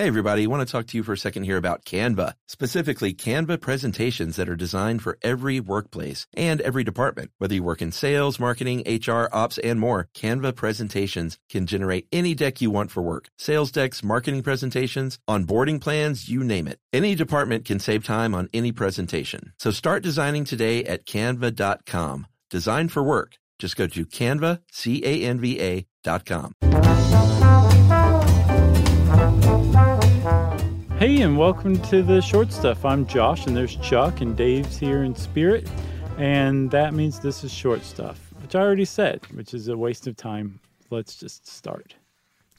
Hey, everybody. I want to talk to you for a second here about Canva, specifically Canva presentations that are designed for every workplace and every department. Whether you work in sales, marketing, HR, ops, and more, Canva presentations can generate any deck you want for work. Sales decks, marketing presentations, onboarding plans, you name it. Any department can save time on any presentation. So start designing today at canva.com. Design for work. Just go to canva, C-A-N-V-A dot com. And welcome to the short stuff. I'm Josh, and there's Chuck, and Dave's here in spirit. And that means this is short stuff, which I already said, which is a waste of time. Let's just start.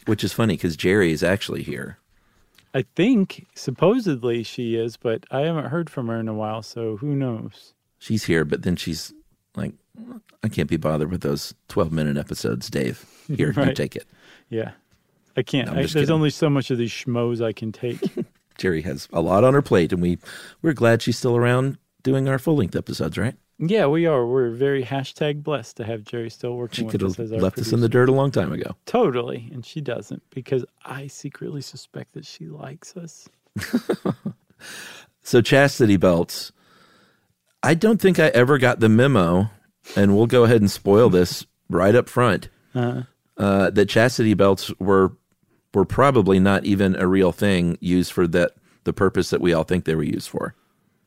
Which is funny because Jerri is actually here. I think supposedly she is, but I haven't heard from her in a while, so who knows? She's here, but then she's like, I can't be bothered with those 12 minute episodes, Dave. Here, you Right. take it. Yeah. I can't. No, I, there's kidding. only so much of these schmoes I can take. Jerri has a lot on her plate, and we, we're glad she's still around doing our full length episodes, right? yeah, we are. We're very hashtag blessed to have Jerri still working She with could us have as our left us in the dirt a long time ago. Totally. And she doesn't because I secretly suspect that she likes us. So, chastity belts. I don't think I ever got the memo, and we'll go ahead and spoil this right up front. Uh, Uh, that chastity belts were were probably not even a real thing used for that the purpose that we all think they were used for.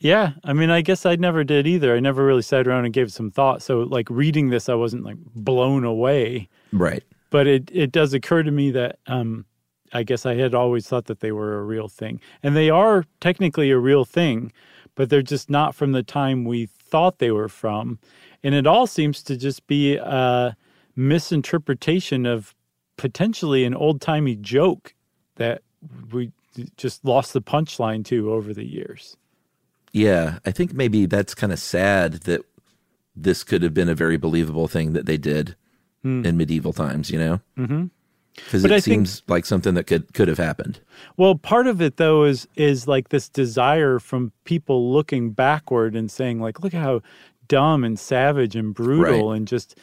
Yeah, I mean, I guess I never did either. I never really sat around and gave some thought. So, like reading this, I wasn't like blown away. Right. But it it does occur to me that um, I guess I had always thought that they were a real thing, and they are technically a real thing, but they're just not from the time we thought they were from, and it all seems to just be a misinterpretation of potentially an old timey joke that we just lost the punchline to over the years. Yeah, I think maybe that's kind of sad that this could have been a very believable thing that they did in medieval times. You know, Mhm. because it I think- seems like something that could could have happened. Well, part of it though is is like this desire from people looking backward and saying like, look how dumb and savage and brutal and just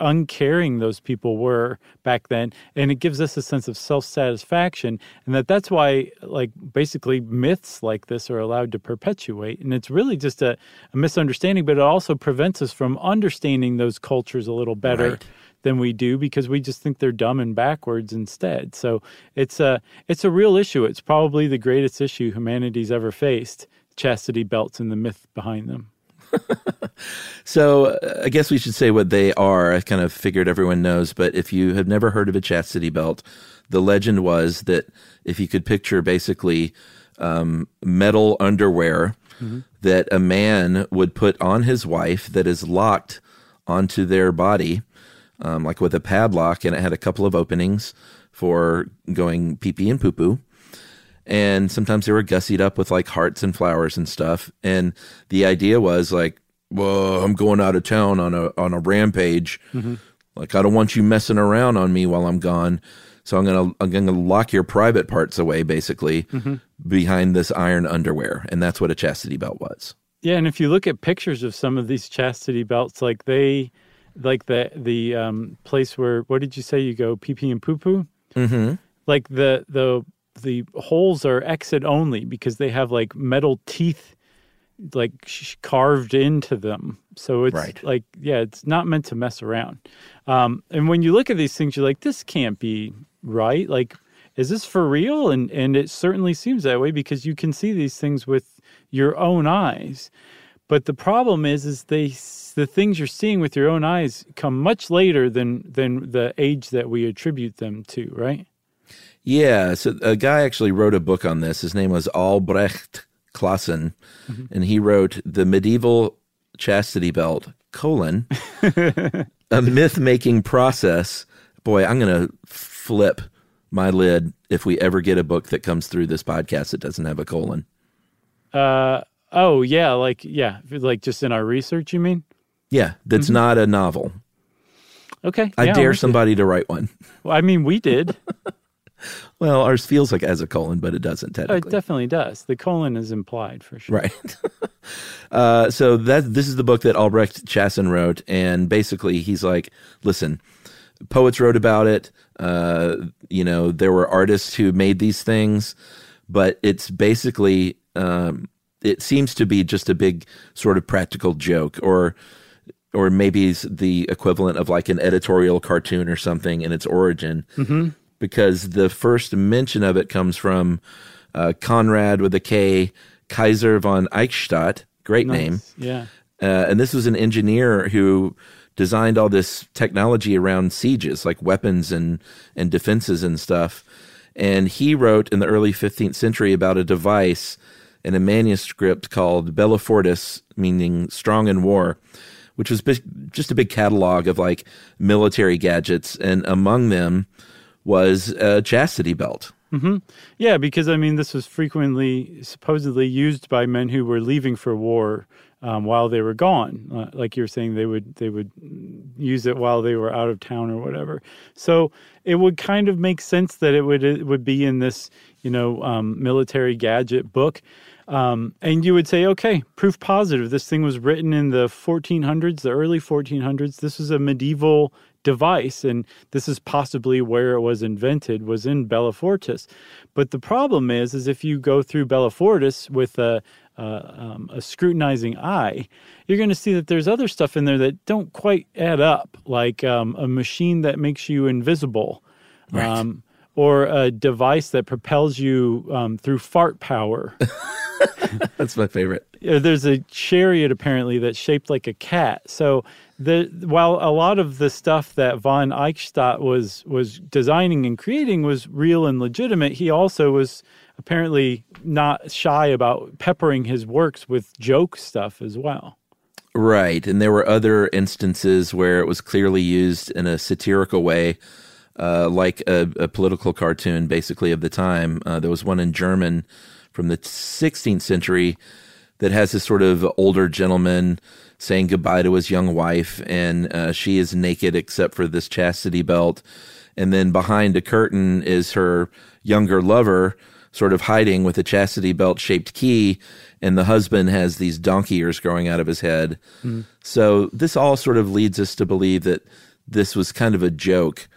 uncaring those people were back then, and it gives us a sense of self satisfaction, and that that's why like basically myths like this are allowed to perpetuate, and it's really just a, a misunderstanding, but it also prevents us from understanding those cultures a little better Right. than we do because we just think they're dumb and backwards instead. So it's a it's a real issue. It's probably the greatest issue humanity's ever faced: chastity belts and the myth behind them. So uh, I guess we should say what they are. I kind of figured everyone knows, but if you have never heard of a chastity belt, the legend was that if you could picture basically um, metal underwear that a man would put on his wife that is locked onto their body, um, like with a padlock, and it had a couple of openings for going pee pee and poo poo and sometimes they were gussied up with like hearts and flowers and stuff. And the idea was like, well, I'm going out of town on a on a rampage. Like I don't want you messing around on me while I'm gone. So I'm gonna I'm gonna lock your private parts away, basically, behind this iron underwear, and that's what a chastity belt was. Yeah, and if you look at pictures of some of these chastity belts, like they, like the the um, place where what did you say you go pee pee and poo poo? Mm-hmm. Like the the the holes are exit only because they have like metal teeth like carved into them. So it's Right. like yeah, it's not meant to mess around. Um, and when you look at these things, you're like, this can't be right. Like, is this for real? And and it certainly seems that way because you can see these things with your own eyes. But the problem is, is they the things you're seeing with your own eyes come much later than than the age that we attribute them to, right? Yeah, so a guy actually wrote a book on this. His name was Albrecht Classen, and he wrote the medieval chastity belt colon a myth making process. Boy, I'm gonna flip my lid if we ever get a book that comes through this podcast that doesn't have a colon. Uh oh yeah, like yeah, like just in our research, you mean? Yeah, that's not a novel. Okay, I yeah, dare somebody to write one. Well, I mean, we did. Well, ours feels like has a colon, but it doesn't Oh, it definitely does. The colon is implied for sure. Right. uh, so that this is the book that Albrecht Chasson wrote, and basically he's like, listen, poets wrote about it. Uh, you know, there were artists who made these things, but it's basically um, it seems to be just a big sort of practical joke, or or maybe the equivalent of like an editorial cartoon or something in its origin, mm-hmm. Because the first mention of it comes from uh, Conrad with a K, Kyeser von Eichstadt, great nice. name, yeah, uh, and this was an engineer who designed all this technology around sieges, like weapons and and defenses and stuff. And he wrote in the early 15th century about a device in a manuscript called Bellifortis, meaning strong in war, which was just a big catalog of like military gadgets. And among them was a chastity belt. Mm-hmm. Yeah, because I mean, this was frequently supposedly used by men who were leaving for war um, while they were gone. Uh, like you were saying, they would they would use it while they were out of town or whatever. So it would kind of make sense that it would it would be in this you know um, military gadget book. Um, and you would say, okay, proof positive. This thing was written in the 1400s, the early 1400s. This is a medieval device, and this is possibly where it was invented, was in Bellifortis. But the problem is, is if you go through Bellifortis with a, um, a scrutinizing eye, you're going to see that there's other stuff in there that don't quite add up, like um, a machine that makes you invisible. Right. Um, or a device that propels you um, through fart power. That's my favorite. There's a chariot apparently that's shaped like a cat. So the while a lot of the stuff that von Eichstadt was was designing and creating was real and legitimate, he also was apparently not shy about peppering his works with joke stuff as well. Right, and there were other instances where it was clearly used in a satirical way uh, like a, a, political cartoon, basically of the time. Uh, there was one in German from the 16th century that has this sort of older gentleman saying goodbye to his young wife, and uh, she is naked except for this chastity belt. And then behind a curtain is her younger lover, sort of hiding with a chastity belt shaped key, and the husband has these donkey ears growing out of his head. Mm. So this all sort of leads us to believe that this was kind of a joke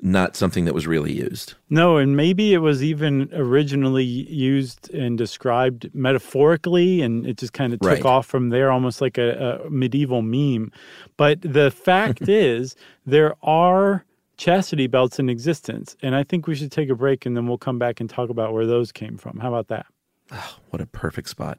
not something that was really used. No, and maybe it was even originally used and described metaphorically, and it just kind of took right. off from there, almost like a, a medieval meme. But the fact is, there are chastity belts in existence, and I think we should take a break and then we'll come back and talk about where those came from. How about that? Oh, what a perfect spot.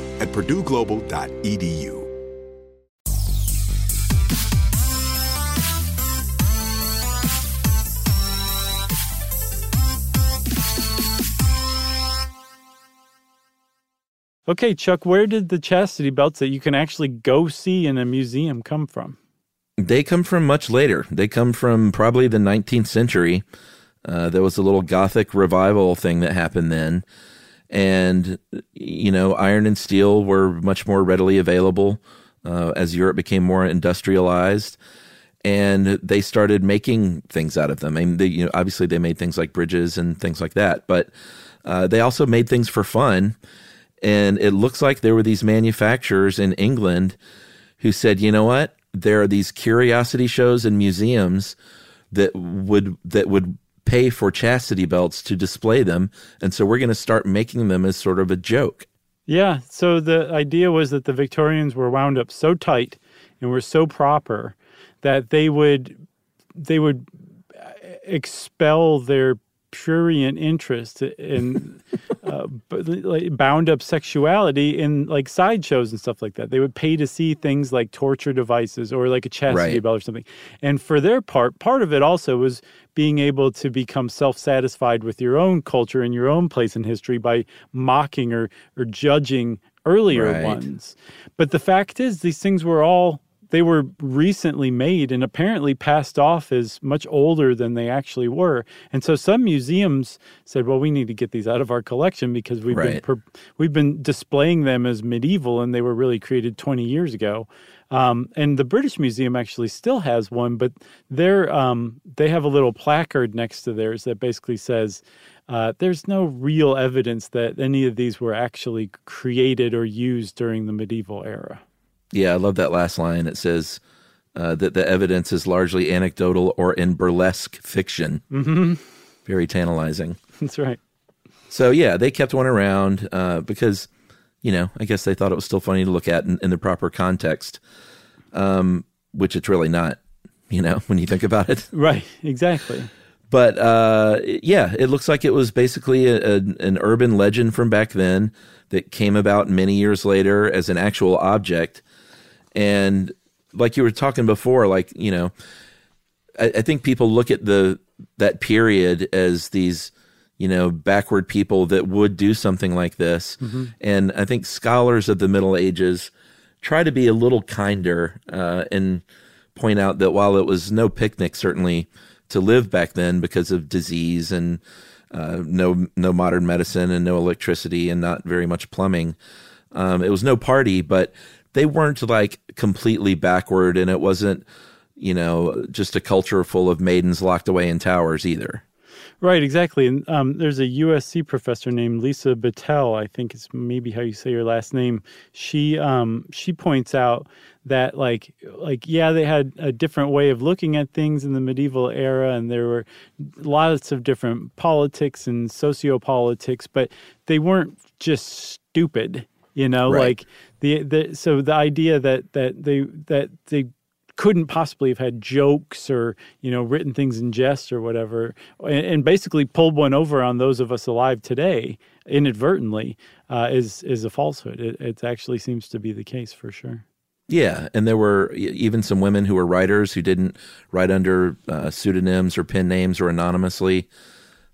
at purdueglobal.edu. Okay, Chuck, where did the chastity belts that you can actually go see in a museum come from? They come from much later. They come from probably the 19th century. Uh, there was a little Gothic revival thing that happened then. And, you know, iron and steel were much more readily available uh, as Europe became more industrialized. And they started making things out of them. I mean, they, you know, obviously they made things like bridges and things like that, but uh, they also made things for fun. And it looks like there were these manufacturers in England who said, you know what? There are these curiosity shows and museums that would that would pay for chastity belts to display them, and so we're going to start making them as sort of a joke. Yeah. So the idea was that the Victorians were wound up so tight and were so proper that they would they would uh, expel their prurient interest in uh, like bound up sexuality in like sideshows and stuff like that. They would pay to see things like torture devices or like a chastity right. belt or something. And for their part, part of it also was being able to become self-satisfied with your own culture and your own place in history by mocking or or judging earlier right. ones. But the fact is these things were all they were recently made and apparently passed off as much older than they actually were. And so some museums said, "Well, we need to get these out of our collection because we've right. been we've been displaying them as medieval, and they were really created 20 years ago." Um, and the British Museum actually still has one, but they're um, they have a little placard next to theirs that basically says. Uh, there's no real evidence that any of these were actually created or used during the medieval era. Yeah, I love that last line. It says uh, that the evidence is largely anecdotal or in burlesque fiction. Mm-hmm. Very tantalizing. That's right. So yeah, they kept one around uh, because, you know, I guess they thought it was still funny to look at in, in the proper context, um, which it's really not. You know, when you think about it. Right. Exactly. But uh, yeah, it looks like it was basically a, a, an urban legend from back then that came about many years later as an actual object and like you were talking before, like, you know, I, I think people look at the that period as these, you know, backward people that would do something like this. Mm-hmm. And I think scholars of the Middle Ages try to be a little kinder uh, and point out that while it was no picnic, certainly to live back then because of disease and uh, no no modern medicine and no electricity and not very much plumbing, um, it was no party, but they weren't like completely backward and it wasn't, you know, just a culture full of maidens locked away in towers either. Right, exactly. And um, there's a USC professor named Lisa Bitel. I think it's maybe how you say your last name. She um, she points out that like like yeah, they had a different way of looking at things in the medieval era, and there were lots of different politics and sociopolitics, but they weren't just stupid. You know, right. like the, the so the idea that that they that they couldn't possibly have had jokes or you know written things in jest or whatever and, and basically pulled one over on those of us alive today inadvertently uh, is is a falsehood it, it actually seems to be the case for sure yeah, and there were even some women who were writers who didn't write under uh, pseudonyms or pen names or anonymously.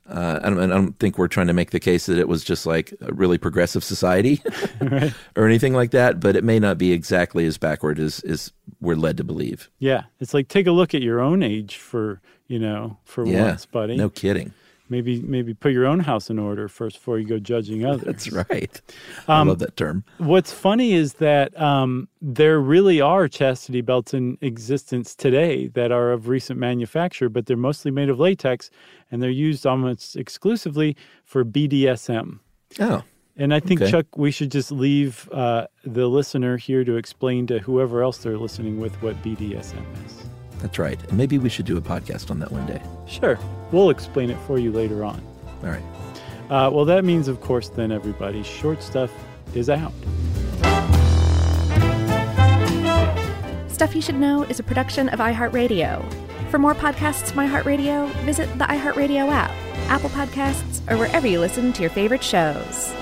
Uh, I, don't, I, don't, think we're trying to make the case that it was just like a really progressive society right. or anything like that, but it may not be exactly as backward as, as we're led to believe. Yeah. It's like take a look at your own age for, you know, for yeah, once, buddy. No kidding maybe maybe put your own house in order first before you go judging others. That's right. I um, love that term. What's funny is that um, there really are chastity belts in existence today that are of recent manufacture, but they're mostly made of latex and they're used almost exclusively for BDSM. Oh. And I think, okay. Chuck, we should just leave uh, the listener here to explain to whoever else they're listening with what BDSM is. That's right. Maybe we should do a podcast on that one day. Sure. We'll explain it for you later on. All right. Uh, well, that means, of course, then, everybody, short stuff is out. Stuff You Should Know is a production of iHeartRadio. For more podcasts from iHeartRadio, visit the iHeartRadio app, Apple Podcasts, or wherever you listen to your favorite shows.